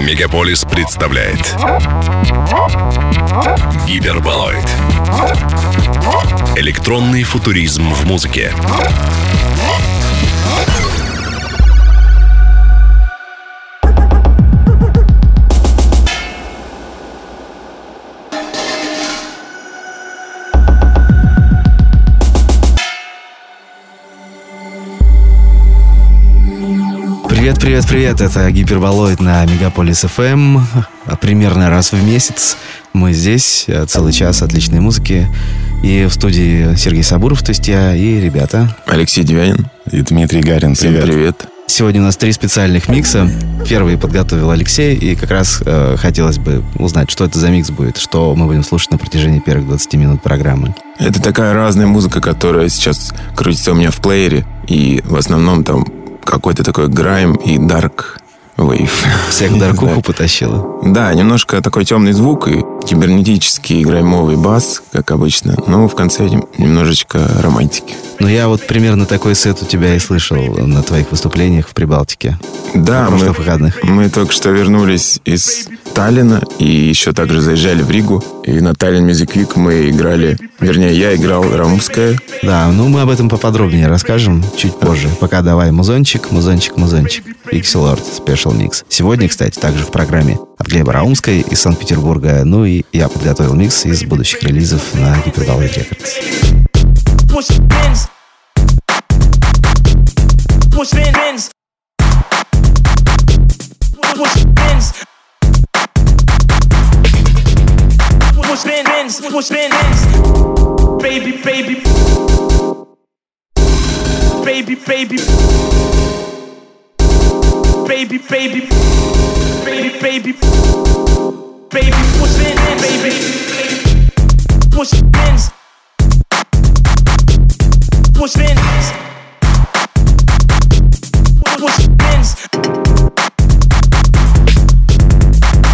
Мегаполис представляет. Гиперболоид. Электронный футуризм в музыке Привет, привет, привет! Это Гиперболоид на Мегаполис FM. Примерно раз в месяц мы здесь. Целый час отличной музыки. И в студии Сергей Сабуров, то есть я, и ребята. Алексей Девянин. И Дмитрий Гарин, Всем привет. привет. Сегодня у нас три специальных микса. Первый подготовил Алексей, и как раз э, хотелось бы узнать, что это за микс будет, что мы будем слушать на протяжении первых 20 минут программы. Это такая разная музыка, которая сейчас крутится у меня в плеере. И в основном там какой-то такой грайм и дарк вейв. Всех даркуху потащила. Да, немножко такой темный звук и кибернетический граймовый бас, как обычно. Но в конце нем- немножечко романтики. Но я вот примерно такой сет у тебя и слышал на твоих выступлениях в Прибалтике. Да, мы, выходных. мы только что вернулись из Таллина и еще также заезжали в Ригу. И на Таллин Music Week мы играли, вернее, я играл Рамуская. Да, ну мы об этом поподробнее расскажем чуть позже. Пока давай музончик, музончик, музончик. Pixel Art Special Mix. Сегодня, кстати, также в программе от Глеба Раумской из Санкт-Петербурга. Ну и я подготовил микс из будущих релизов на. Baby, baby. Baby, baby. Baby, baby. baby, baby, baby, push it in, baby, push it in, push it in, push it in,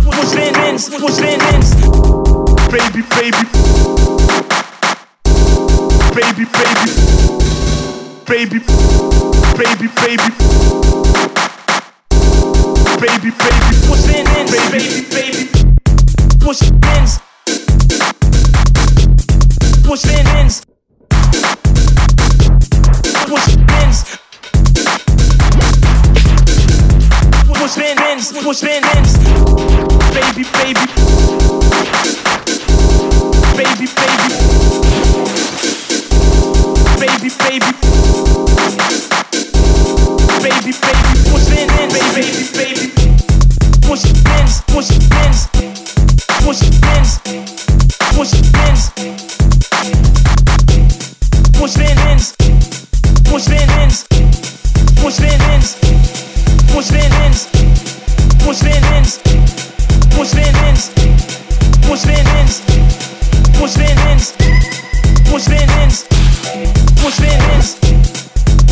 push it in, push it in, baby, baby, baby, baby, baby, baby, baby baby, baby, pushing in, baby, baby, pushing in, pushing in, pushing in, pushing in, pushing in, baby, baby, baby, baby, baby, baby.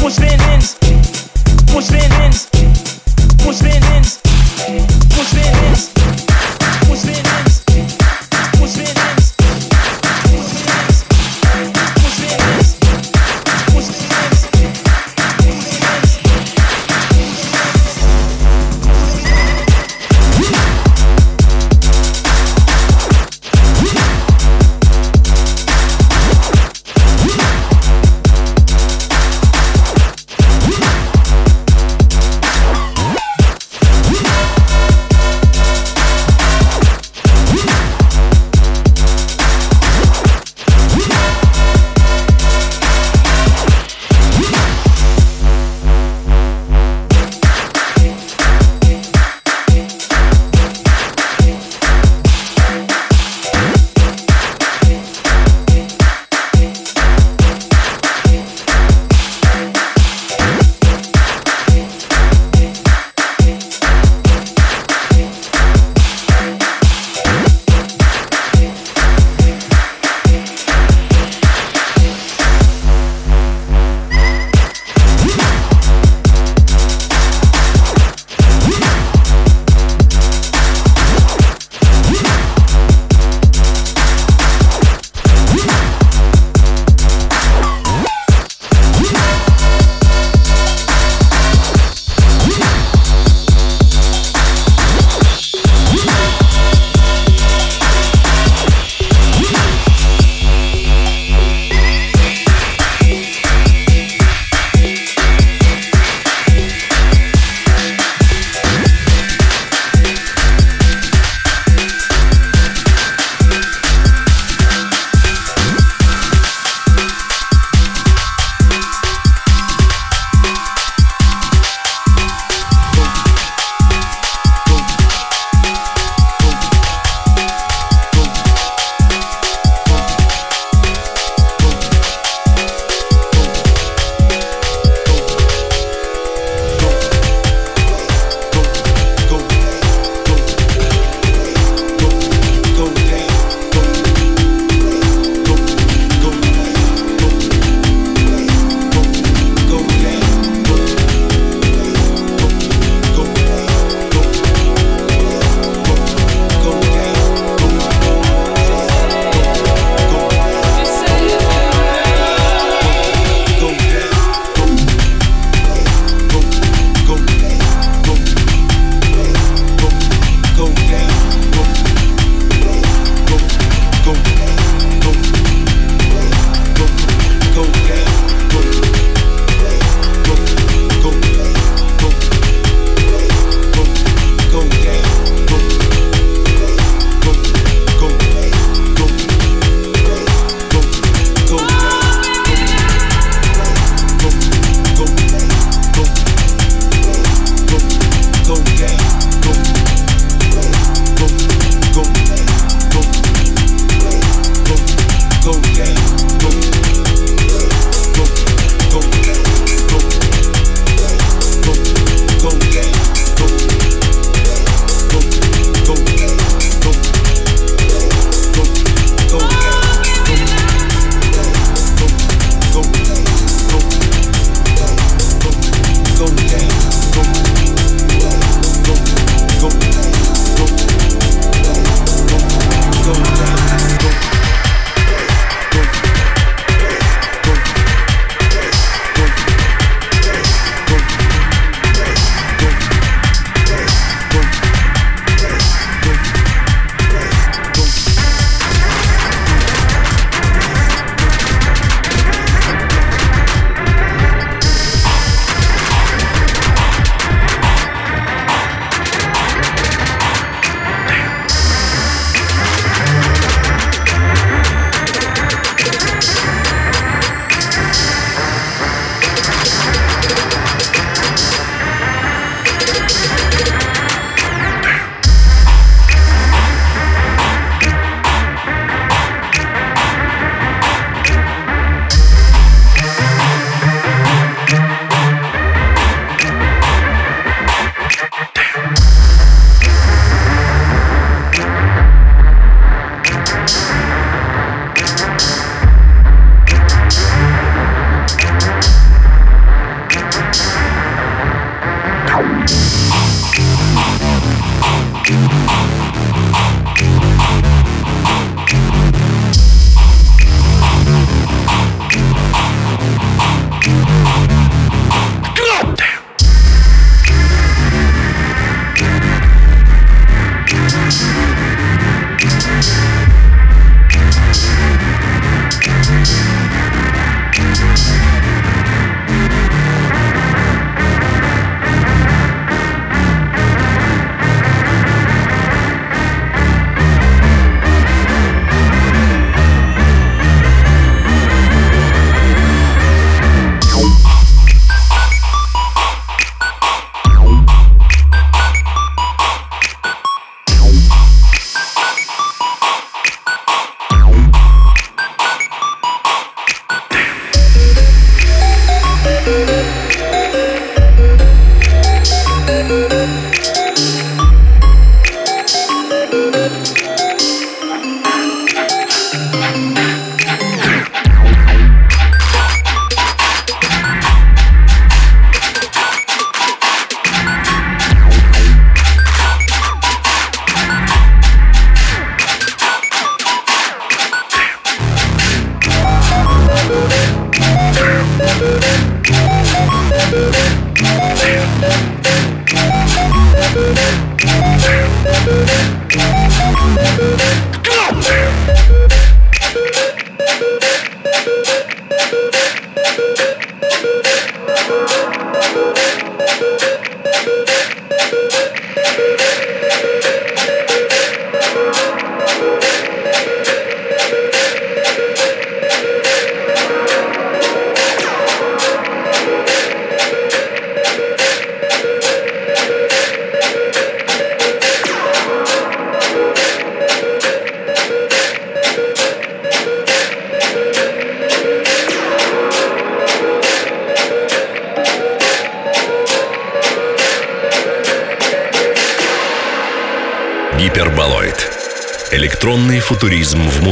Push in hands. Pushing in. Pushing in. Pushing in. Pushing.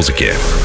Футуризм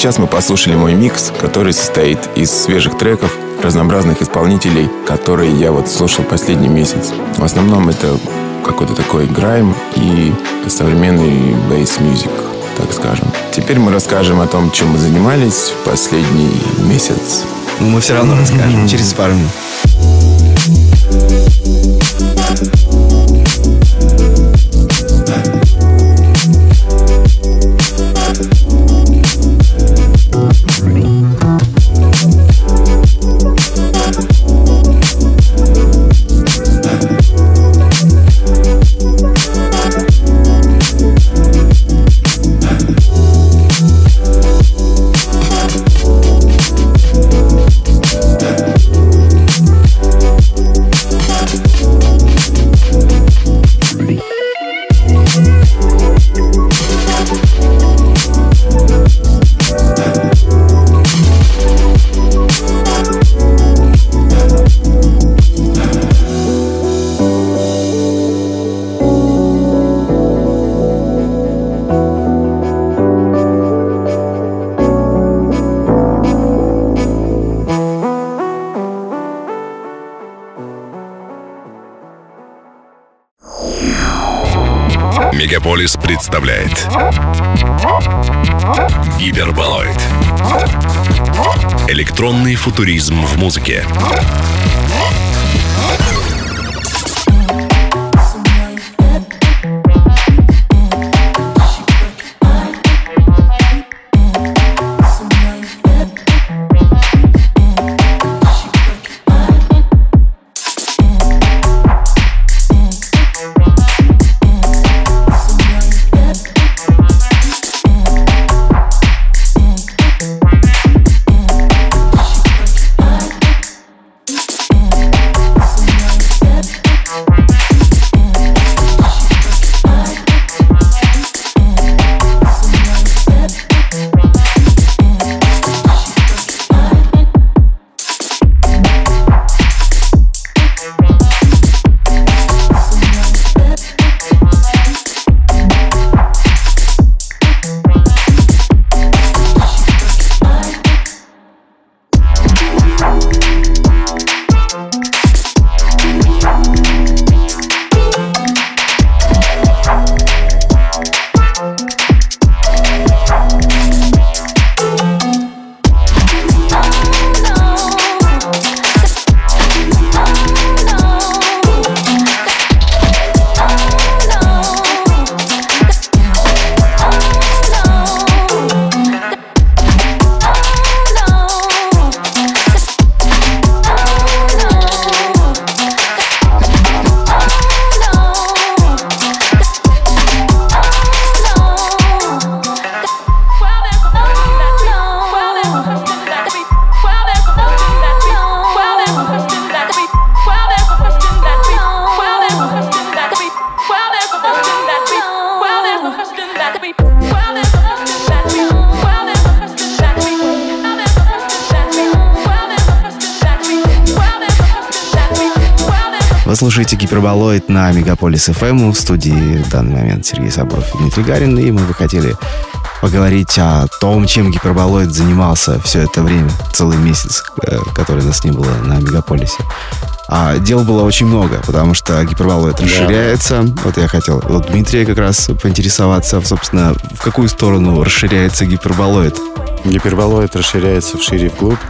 Сейчас мы послушали мой микс, который состоит из свежих треков разнообразных исполнителей, которые я вот слушал последний месяц. В основном это какой-то такой грайм и современный бейс-мюзик, так скажем. Теперь мы расскажем о том, чем мы занимались в последний месяц. Мы все равно расскажем через пару минут. Представляет Гиперболоид. Электронный футуризм в музыке Гиперболоид на Мегаполис ФМ. В студии в данный момент Сергей Соборов и Дмитрий Гарин. И мы бы хотели поговорить о том, чем Гиперболоид занимался все это время, целый месяц, э, который нас не было на Мегаполисе. А дел было очень много, потому что гиперболоид расширяется. Вот я хотел вот Дмитрия как раз поинтересоваться, собственно, в какую сторону расширяется гиперболоид. Гиперболоид расширяется вшире и вглубь.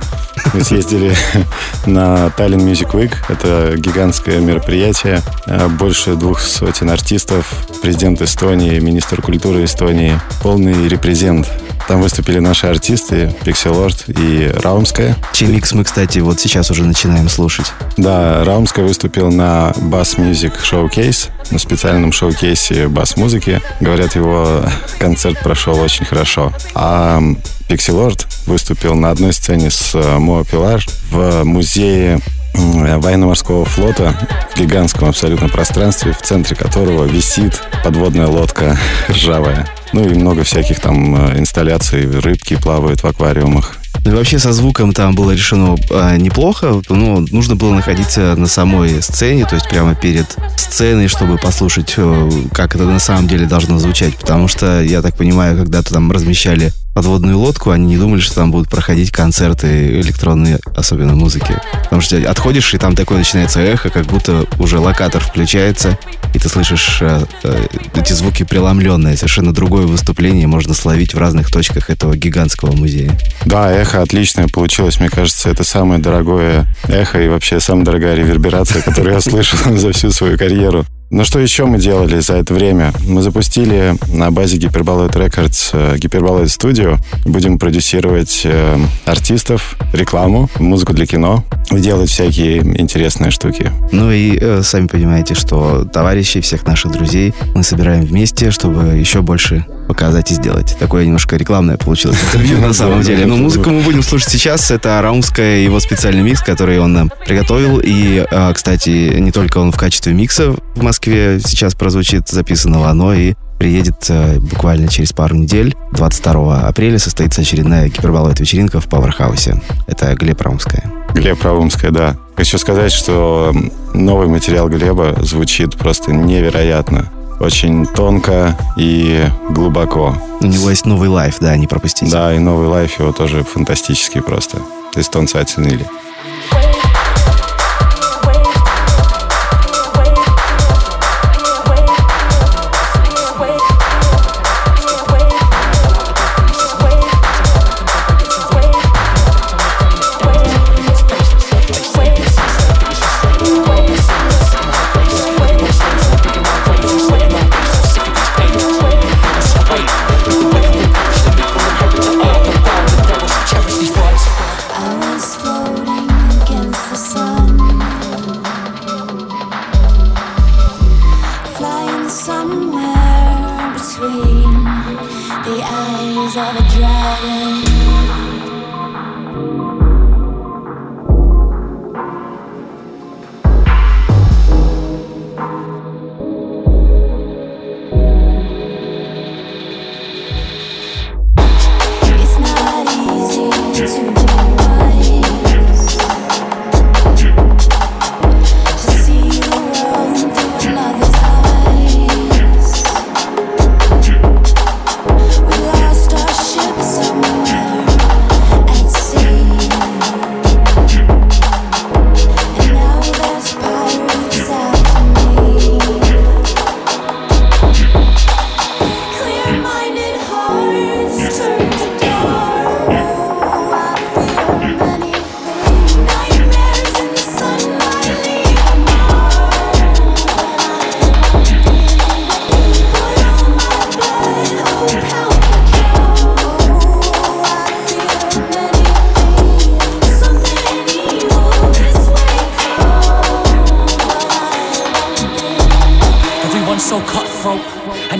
Мы съездили на Tallinn Music Week. Это гигантское мероприятие. Э, больше двух сотен артистов. Президент Эстонии, министр культуры Эстонии. Полный репрезент там выступили наши артисты Пикселорд и Раумская. Чей микс мы, кстати, вот сейчас уже начинаем слушать. Да, Раумская выступил на Bass Music Showcase, на специальном шоу-кейсе бас-музыки. Говорят, его концерт прошел очень хорошо. А Пикселорд выступил на одной сцене с э, Моа Пилар в музее военно-морского флота в гигантском абсолютно пространстве, в центре которого висит подводная лодка ржавая. Ну и много всяких там э, инсталляций, рыбки плавают в аквариумах. И вообще со звуком там было решено а, неплохо. Ну, нужно было находиться на самой сцене, то есть прямо перед сценой, чтобы послушать, э, как это на самом деле должно звучать. Потому что, я так понимаю, когда-то там размещали подводную лодку, они не думали, что там будут проходить концерты электронные, особенно музыки. Потому что отходишь, и там такое начинается эхо, как будто уже локатор включается, и ты слышишь э, э, эти звуки преломленные. Совершенно другое выступление можно словить в разных точках этого гигантского музея. Да, эхо отличное получилось. Мне кажется, это самое дорогое эхо и вообще самая дорогая реверберация, которую я слышал за всю свою карьеру. Но что еще мы делали за это время? Мы запустили на базе Hyperboloid э, Hyperboloid Studio. Будем продюсировать э, артистов, рекламу, музыку для кино делать всякие интересные штуки. Ну и э, сами понимаете, что товарищи, всех наших друзей мы собираем вместе, чтобы еще больше показать и сделать. Такое немножко рекламное получилось интервью на самом деле. Но музыку мы будем слушать сейчас. Это Раумская, его специальный микс, который он нам приготовил. И, э, кстати, не только он в качестве микса в Москве сейчас прозвучит записанного, но и приедет э, буквально через пару недель. 22 апреля состоится очередная гиперболоид вечеринка в Пауэрхаусе. Это Глеб Раумская. Глеб Раумская, да. Хочу сказать, что новый материал Глеба звучит просто невероятно очень тонко и глубоко. У него есть новый лайф, да, не пропустите. Да, и новый лайф его тоже фантастический просто. Эстонцы оценили.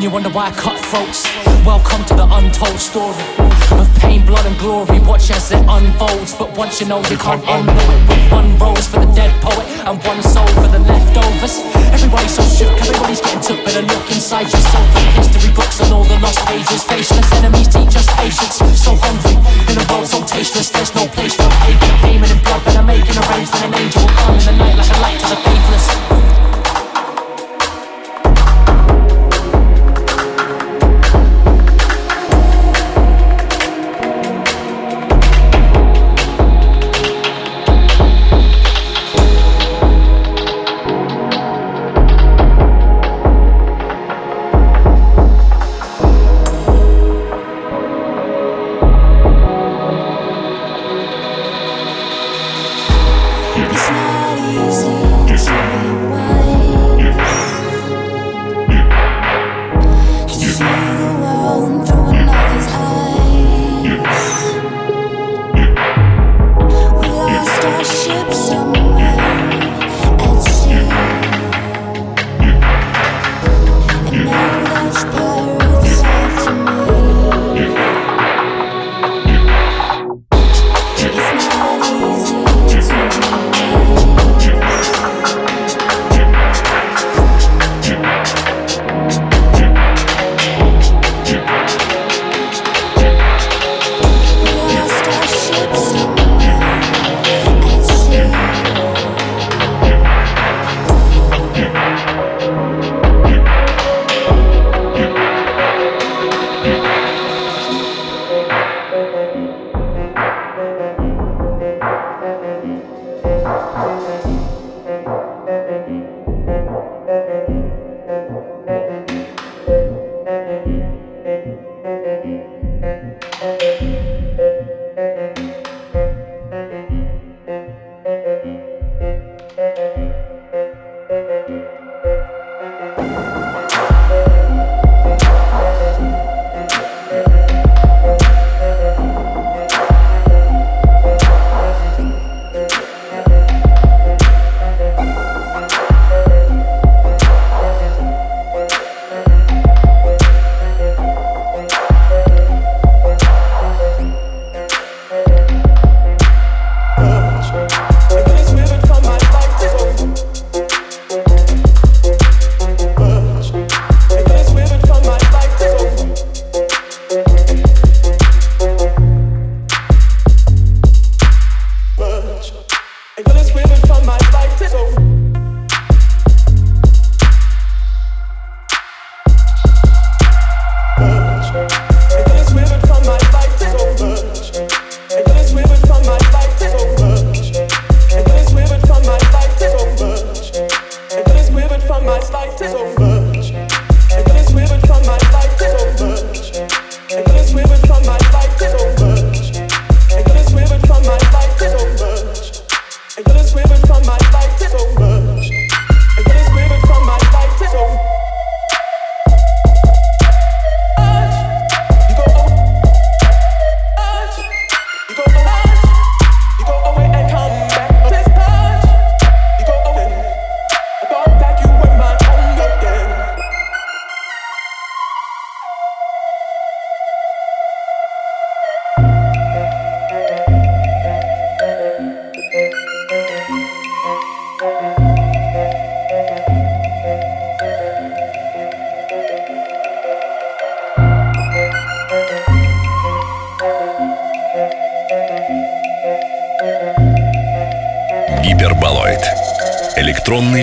You wonder why cutthroats. Welcome to the untold story of pain, blood, and glory. Watch as it unfolds, but once you know you can't undo it with one rose for the dead poet and one soul for the leftovers. Everybody's so shook, everybody's getting took, better look inside yourself. in History books and all the lost pages, faceless enemies teach us patience. So hungry in a world so tasteless, there's no place for hate, payment and blood. Better make an arrangement, an angel will come in the night like a light to the faithless.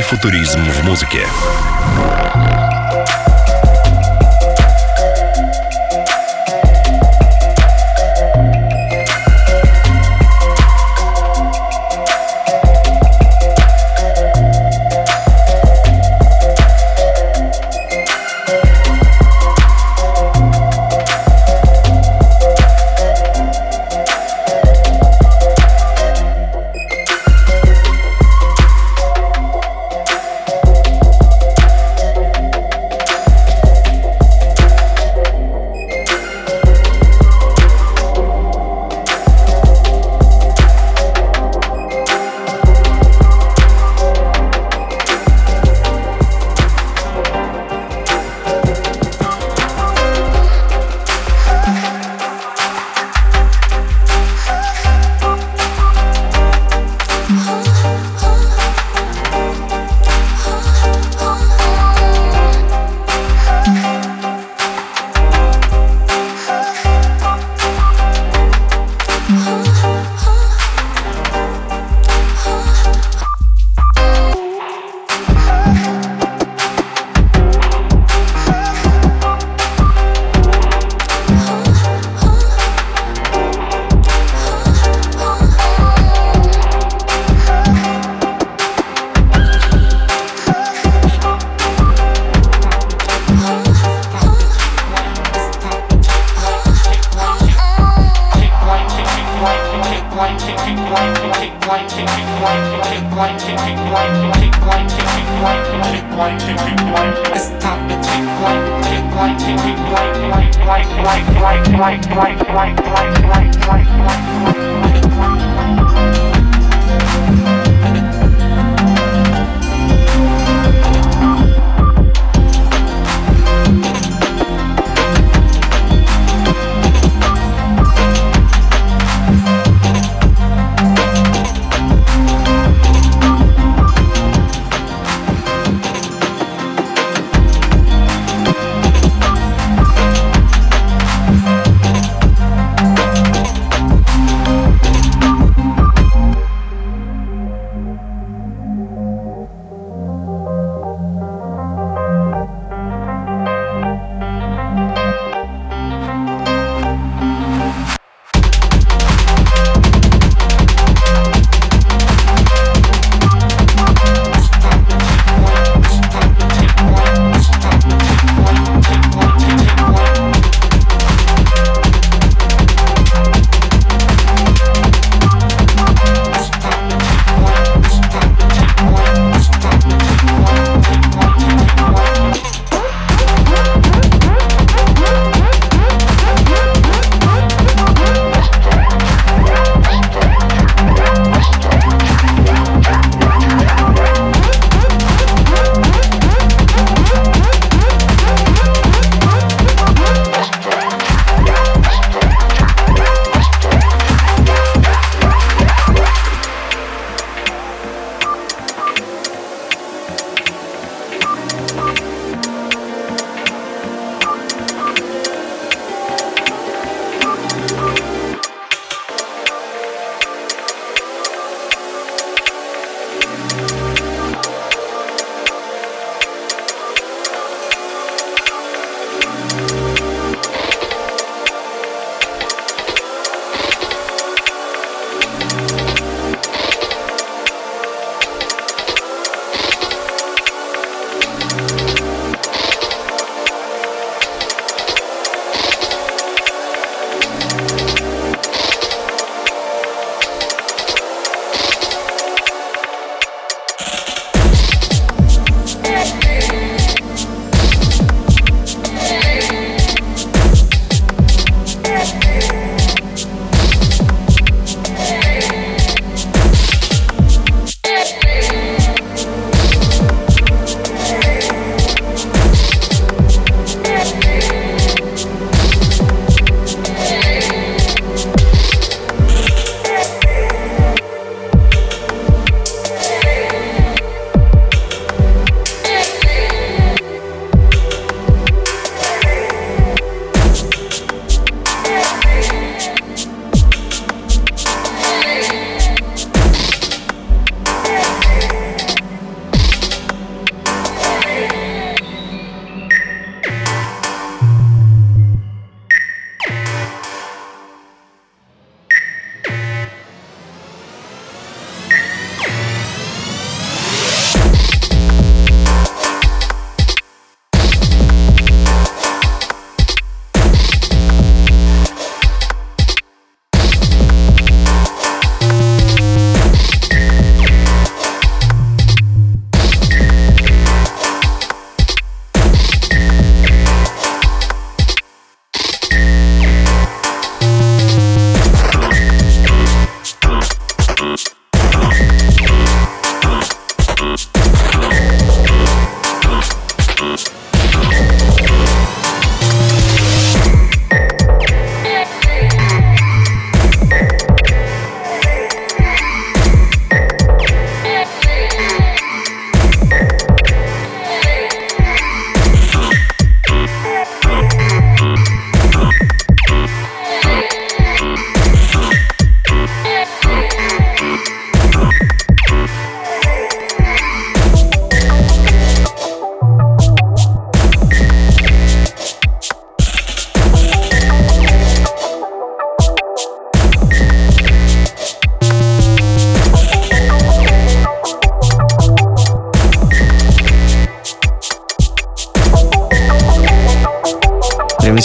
Футуризм в музыке.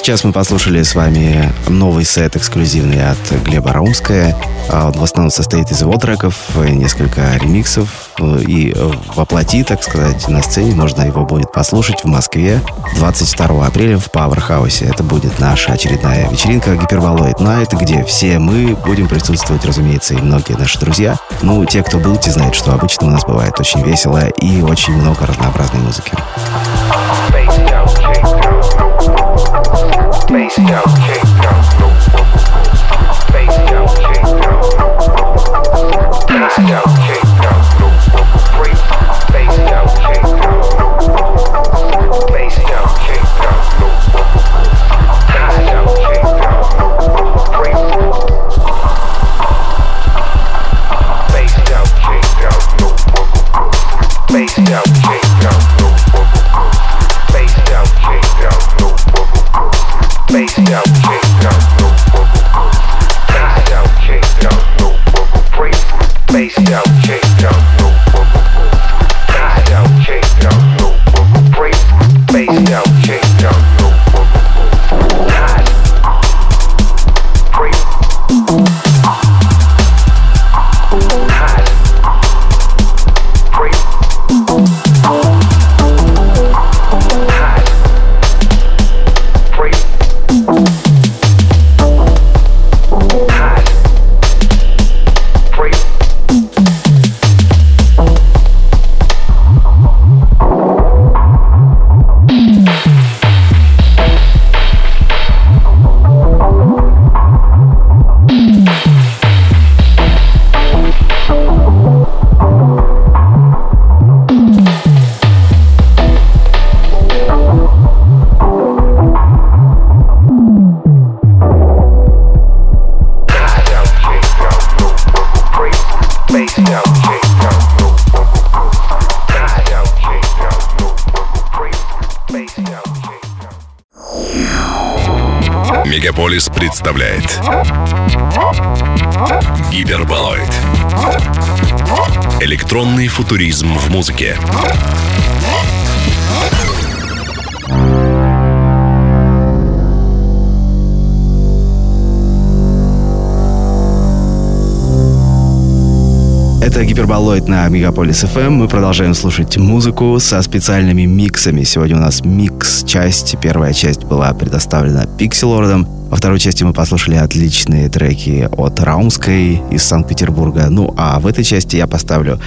Сейчас мы послушали с вами новый сет эксклюзивный от Глеба Раумская. А, Он в основном состоит из его треков, э, несколько ремиксов. э, И воплоти, так сказать, на сцене можно его будет послушать в Москве 22 апреля в Пауэрхаусе. Это будет наша очередная вечеринка Гиперболоид Night, где все мы будем присутствовать, разумеется, и многие наши друзья. Ну, те, кто был, те знают, что обычно у нас бывает очень весело и очень много разнообразной музыки. Face down, face down. face down, face down. Space Мегаполис представляет Гиперболоид. Электронный футуризм в музыке. Это Гиперболоид на Мегаполис FM. Мы продолжаем слушать музыку со специальными миксами. Сегодня у нас микс-часть. Первая часть была предоставлена Пикселордом. Во второй части мы послушали отличные треки от Раумской из Санкт-Петербурга. Ну, а в этой части я поставлю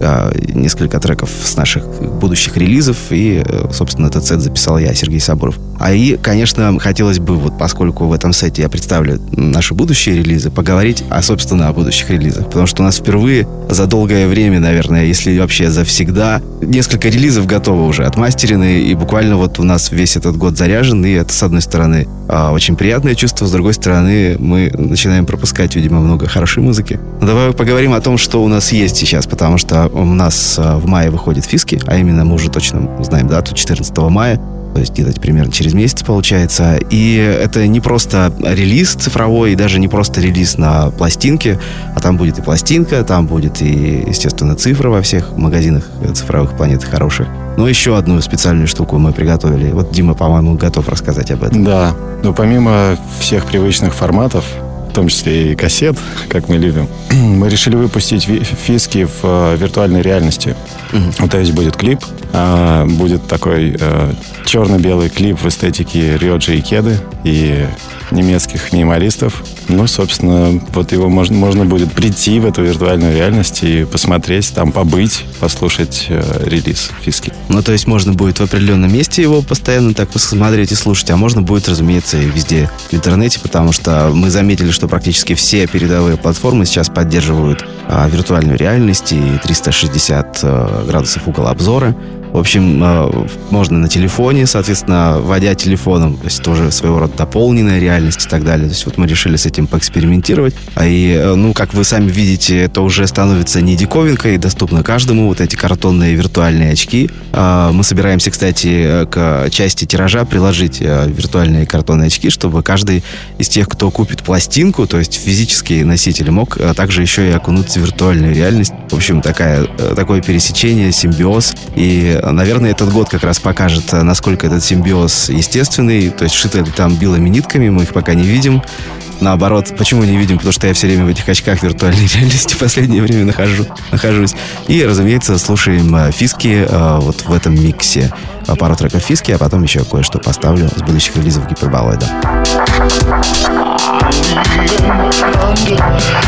несколько треков с наших будущих релизов. И, э, собственно, этот сет записал я, Сергей Сабуров. А и, конечно, хотелось бы, вот поскольку в этом сете я представлю наши будущие релизы, поговорить, а, собственно, о будущих релизах. Потому что у нас впервые за долгое время, наверное, если вообще за всегда, несколько релизов готовы уже, отмастерены, и буквально вот у нас весь этот год заряжен, и это, с одной стороны, а, очень приятное чувство, с другой стороны, мы начинаем пропускать, видимо, много хорошей музыки. Но давай поговорим о том, что у нас есть сейчас, потому что у нас а, в мае выходит Фиски, а именно мы уже точно знаем дату 14 мая, то есть где-то примерно через месяц получается. И это не просто релиз цифровой, и даже не просто релиз на пластинке, а там будет и пластинка, там будет и, естественно, цифра во всех магазинах цифровых планет хороших. Но еще одну специальную штуку мы приготовили. Вот Дима, по-моему, готов рассказать об этом. Да, но помимо всех привычных форматов, в том числе и кассет, как мы любим, мы решили выпустить фиски в э, виртуальной реальности. Ну, То есть будет клип, а, будет такой э, черно-белый клип в эстетике Риоджи и Кеды. И немецких минималистов. Ну, собственно, вот его можно, можно будет прийти в эту виртуальную реальность и посмотреть, там побыть, послушать э, релиз фиски. Ну, то есть можно будет в определенном месте его постоянно так посмотреть и слушать, а можно будет, разумеется, и везде в интернете, потому что мы заметили, что практически все передовые платформы сейчас поддерживают а, виртуальную реальность и 360 э, градусов угол обзора. В общем, э, можно на телефоне, соответственно, вводя телефоном, то есть тоже своего рода дополненная реальность и так далее. То есть вот мы решили с этим поэкспериментировать. А и, э, ну, как вы сами видите, это уже становится не диковинкой, доступно каждому, вот эти картонные виртуальные очки. А, Мы собираемся, кстати, к части тиража приложить э, виртуальные картонные очки, чтобы каждый из тех, кто купит пластинку, то есть физические носители, мог также еще и окунуться в виртуальную реальность. В общем, такая, такое пересечение, симбиоз. И наверное, этот год как раз покажет, э, насколько этот симбиоз естественный. То есть шито там белыми нитками, мы их пока не видим. Наоборот, почему не видим? Потому что я все время в этих очках виртуальной реальности в последнее время нахожу, нахожусь. И, разумеется, слушаем э, Фиски э, вот в этом миксе. Пару треков Фиски, а потом еще кое-что поставлю с будущих релизов Гиперболоида. understand.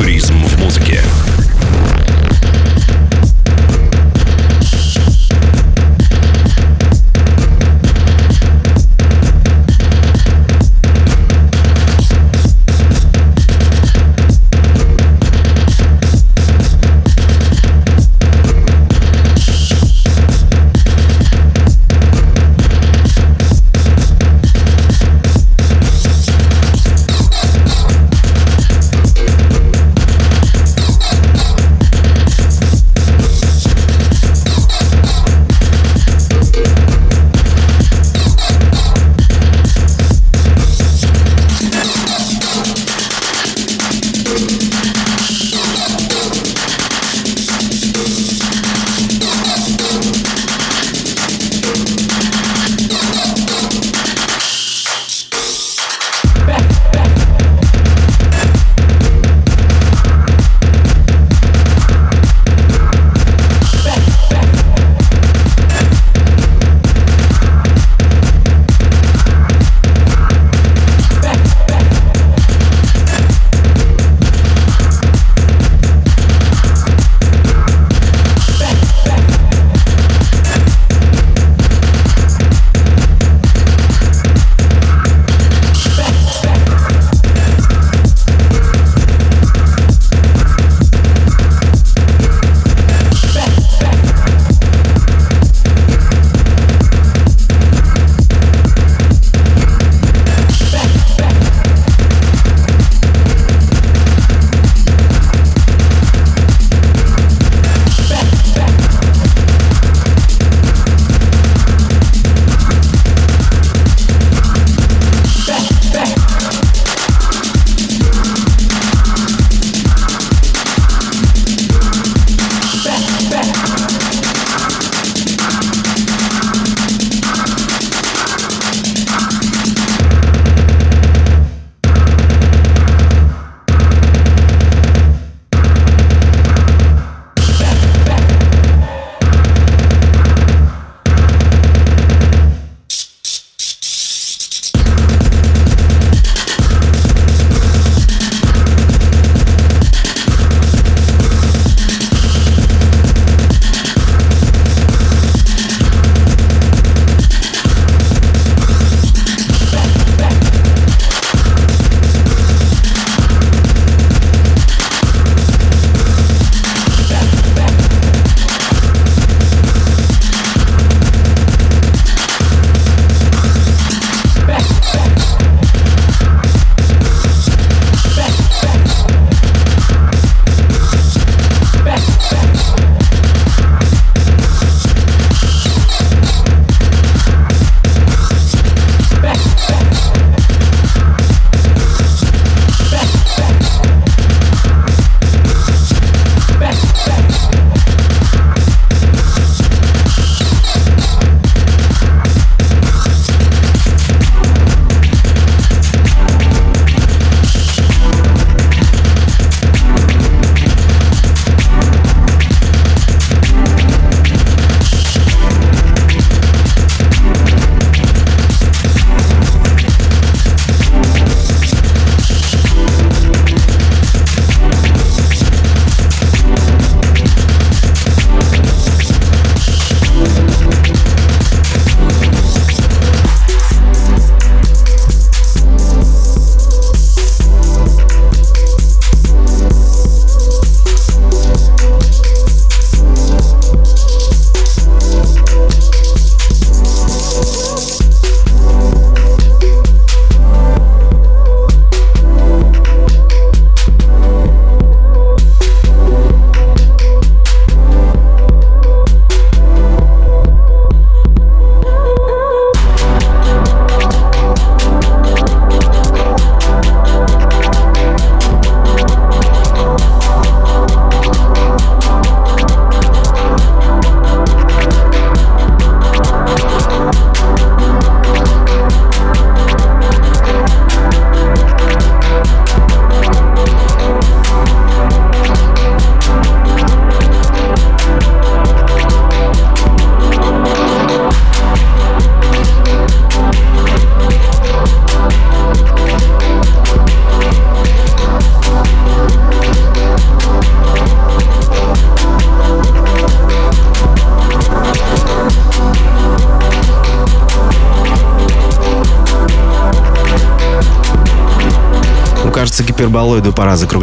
Туризм.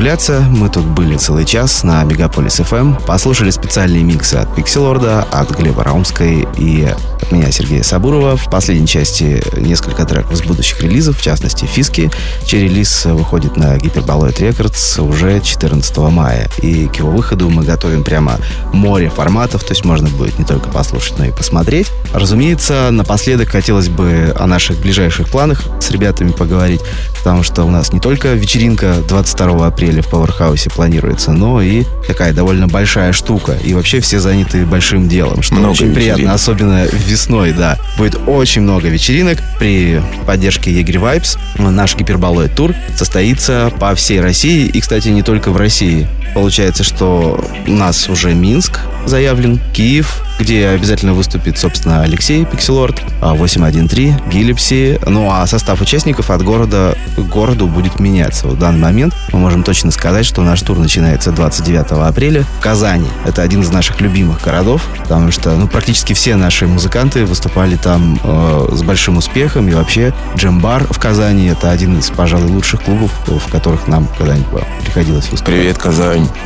Закругляться. Мы тут были целый час на Мегаполис FM. Послушали специальные миксы от Пикселорда, от Глеба Раумской и от меня, Сергея Сабурова. В последней части несколько треков с будущих релизов, в частности, Фиски, чей релиз выходит на Гиперболоид Рекордс уже 14 мая. И к его выходу мы готовим прямо море форматов, то есть можно будет не только послушать, но и посмотреть. Разумеется, напоследок хотелось бы о наших ближайших планах с ребятами поговорить, потому что у нас не только вечеринка 22 апреля в Пауэрхаусе планируется, но и такая довольно большая штука. И вообще все заняты большим делом, что Много очень приятно, вечеринок. особенно весной, да. Будет очень много вечеринок при поддержке Егерь Vibes. Наш гиперболоид тур состоится по всей России и, кстати, не только в России. Получается, что у нас уже Минск заявлен, Киев, где обязательно выступит, собственно, Алексей Пикселорд, а, 813, Гиллипси. Ну, а состав участников от города к городу будет меняться. В данный момент мы можем точно сказать, что наш тур начинается 29 апреля в Казани. Это один из наших любимых городов, потому что ну, практически все наши музыканты выступали там э, с большим успехом. И вообще джем-бар в Казани — это один из, пожалуй, лучших клубов, в которых нам когда-нибудь приходилось выступать. Привет, Казань.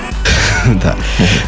Да.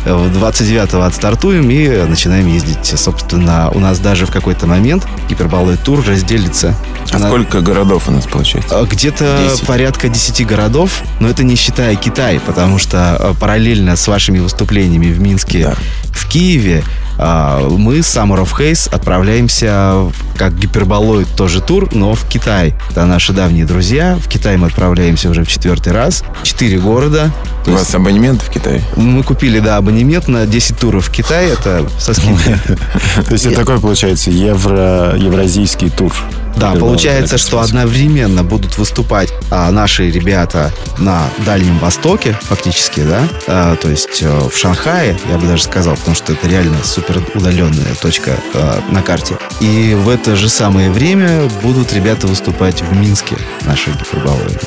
В 29-го отстартуем и начинаем ездить. Собственно, у нас даже в какой-то момент гиперболоид тур разделится А на- сколько городов у нас получается? а, Где-то Десять. порядка 10 городов, но это не считая Китай, потому что а, параллельно с вашими выступлениями в Минске, Да. в Киеве, а, мы с Summer of Haze отправляемся в- как гиперболоид тоже тур, но в Китай. Это наши давние друзья. В Китай мы отправляемся уже в четвертый раз. Четыре города. У вас абонемент в Китае? Мы купили, да, абонемент на 10 туров в Китай. Это со скидкой. То есть это такой, получается, евразийский тур. Да, получается, что одновременно будут выступать а, наши ребята на Дальнем Востоке, фактически, да, А, то есть э, в Шанхае, я бы даже сказал, потому что это реально супер удаленная точка э, на карте. И в это же самое время будут ребята выступать в Минске, наши гиперболоиды.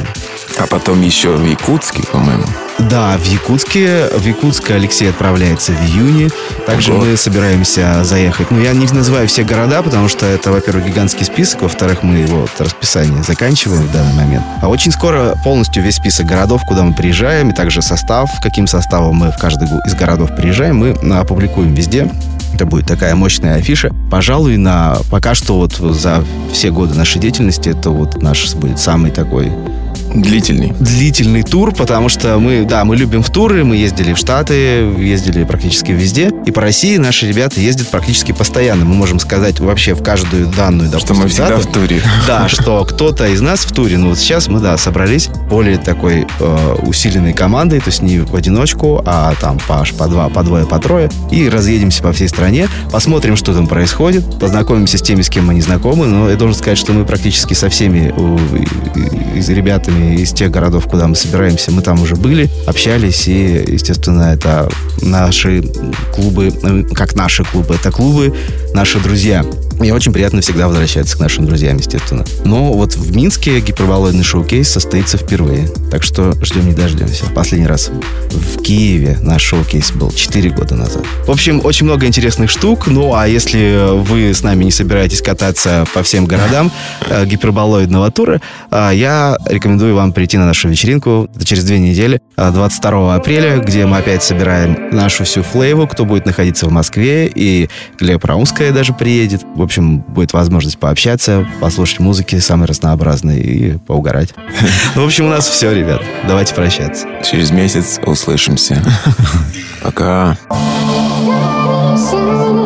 А потом еще в Якутске, по-моему. Да, в Якутске. В Якутск Алексей отправляется в июне. Также Ого. мы собираемся заехать. Ну, я не называю все города, потому что это, во-первых, гигантский список, во-вторых, мы его вот, расписание заканчиваем в данный момент. А очень скоро полностью весь список городов, куда мы приезжаем, и также состав, каким составом мы в каждый из городов приезжаем, мы опубликуем везде. Это будет такая мощная афиша. Пожалуй, на пока что вот за все годы нашей деятельности это вот наш будет самый такой Длительный. длительный тур, потому что мы, да, мы любим в туры, мы ездили в Штаты, ездили практически везде, и по России наши ребята ездят практически постоянно. Мы можем сказать вообще в каждую данную, Что допустим, мы всегда дату, в туре. да, что кто-то из нас в туре, ну вот сейчас мы, да, собрались более такой э, усиленной командой, то есть не в одиночку, а там по, аж по два, по двое, по трое, и разъедемся по всей стране, посмотрим, что там происходит, познакомимся с теми, с кем мы не знакомы, но я должен сказать, что мы практически со всеми э, и- и- ребятами из тех городов, куда мы собираемся, мы там уже были, общались, и, естественно, это наши клубы, э, как наши клубы, это клубы, наши друзья. Мне очень приятно всегда возвращаться к нашим друзьям, естественно. Но вот в Минске гиперболоидный шоу-кейс состоится впервые. Так что ждем не дождемся. Последний раз в Киеве наш шоу-кейс был 4 года назад. В общем, очень много интересных штук. Ну, а если вы с нами не собираетесь кататься по всем городам э, гиперболоидного тура, э, я рекомендую вам прийти на нашу вечеринку. Это через две недели, э, 22 апреля, где мы опять собираем нашу всю флейву, кто будет находиться в Москве, и Глеб Раумская даже приедет. В общем, будет возможность пообщаться, послушать музыки самой разнообразной и поугарать. В общем, у нас все, ребят. Давайте прощаться. Через месяц услышимся. Пока. Shining